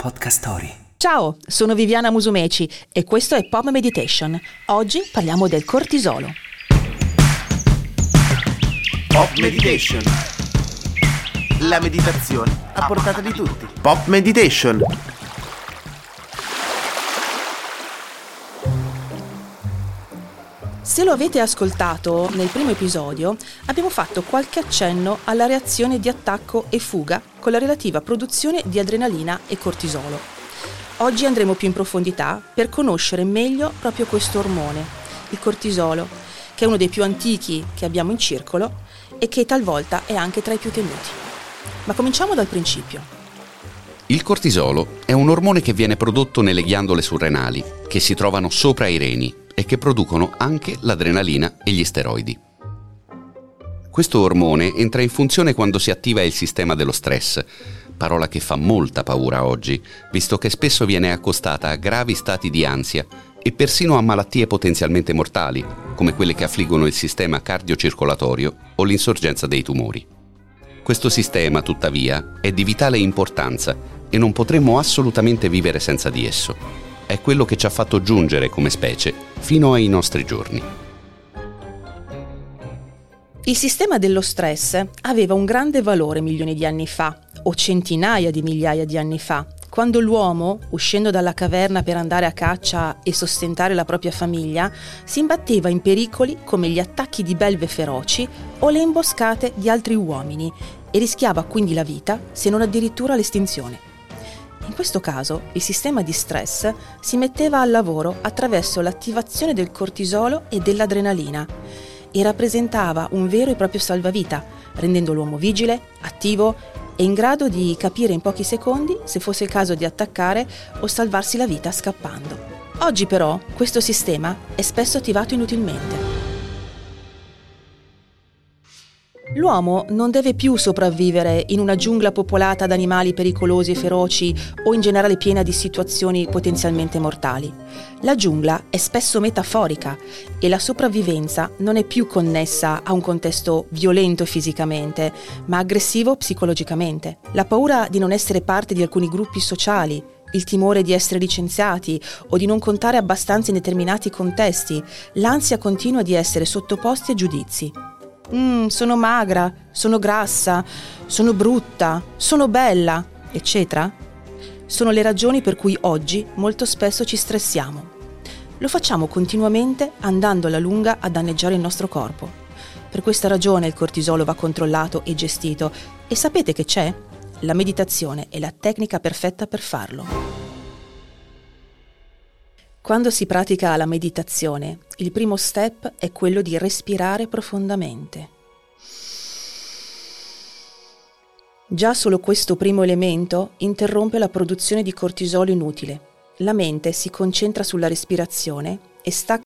Podcast Story. Ciao, sono Viviana Musumeci e questo è Pop Meditation. Oggi parliamo del cortisolo. Pop Meditation. La meditazione a portata di tutti. Pop Meditation. Se lo avete ascoltato nel primo episodio, abbiamo fatto qualche accenno alla reazione di attacco e fuga con la relativa produzione di adrenalina e cortisolo. Oggi andremo più in profondità per conoscere meglio proprio questo ormone, il cortisolo, che è uno dei più antichi che abbiamo in circolo e che talvolta è anche tra i più temuti. Ma cominciamo dal principio. Il cortisolo è un ormone che viene prodotto nelle ghiandole surrenali, che si trovano sopra i reni e che producono anche l'adrenalina e gli steroidi. Questo ormone entra in funzione quando si attiva il sistema dello stress, parola che fa molta paura oggi, visto che spesso viene accostata a gravi stati di ansia e persino a malattie potenzialmente mortali, come quelle che affliggono il sistema cardiocircolatorio o l'insorgenza dei tumori. Questo sistema, tuttavia, è di vitale importanza e non potremmo assolutamente vivere senza di esso. È quello che ci ha fatto giungere come specie fino ai nostri giorni. Il sistema dello stress aveva un grande valore milioni di anni fa, o centinaia di migliaia di anni fa, quando l'uomo, uscendo dalla caverna per andare a caccia e sostentare la propria famiglia, si imbatteva in pericoli come gli attacchi di belve feroci o le imboscate di altri uomini e rischiava quindi la vita, se non addirittura l'estinzione. Questo caso il sistema di stress si metteva al lavoro attraverso l'attivazione del cortisolo e dell'adrenalina e rappresentava un vero e proprio salvavita, rendendo l'uomo vigile, attivo e in grado di capire in pochi secondi se fosse il caso di attaccare o salvarsi la vita scappando. Oggi però questo sistema è spesso attivato inutilmente. L'uomo non deve più sopravvivere in una giungla popolata da animali pericolosi e feroci o in generale piena di situazioni potenzialmente mortali. La giungla è spesso metaforica e la sopravvivenza non è più connessa a un contesto violento fisicamente, ma aggressivo psicologicamente. La paura di non essere parte di alcuni gruppi sociali, il timore di essere licenziati o di non contare abbastanza in determinati contesti, l'ansia continua di essere sottoposti a giudizi. Mm, sono magra, sono grassa, sono brutta, sono bella, eccetera, sono le ragioni per cui oggi molto spesso ci stressiamo. Lo facciamo continuamente andando alla lunga a danneggiare il nostro corpo. Per questa ragione il cortisolo va controllato e gestito e sapete che c'è? La meditazione è la tecnica perfetta per farlo. Quando si pratica la meditazione, il primo step è quello di respirare profondamente. Già solo questo primo elemento interrompe la produzione di cortisolo inutile. La mente si concentra sulla respirazione e stacca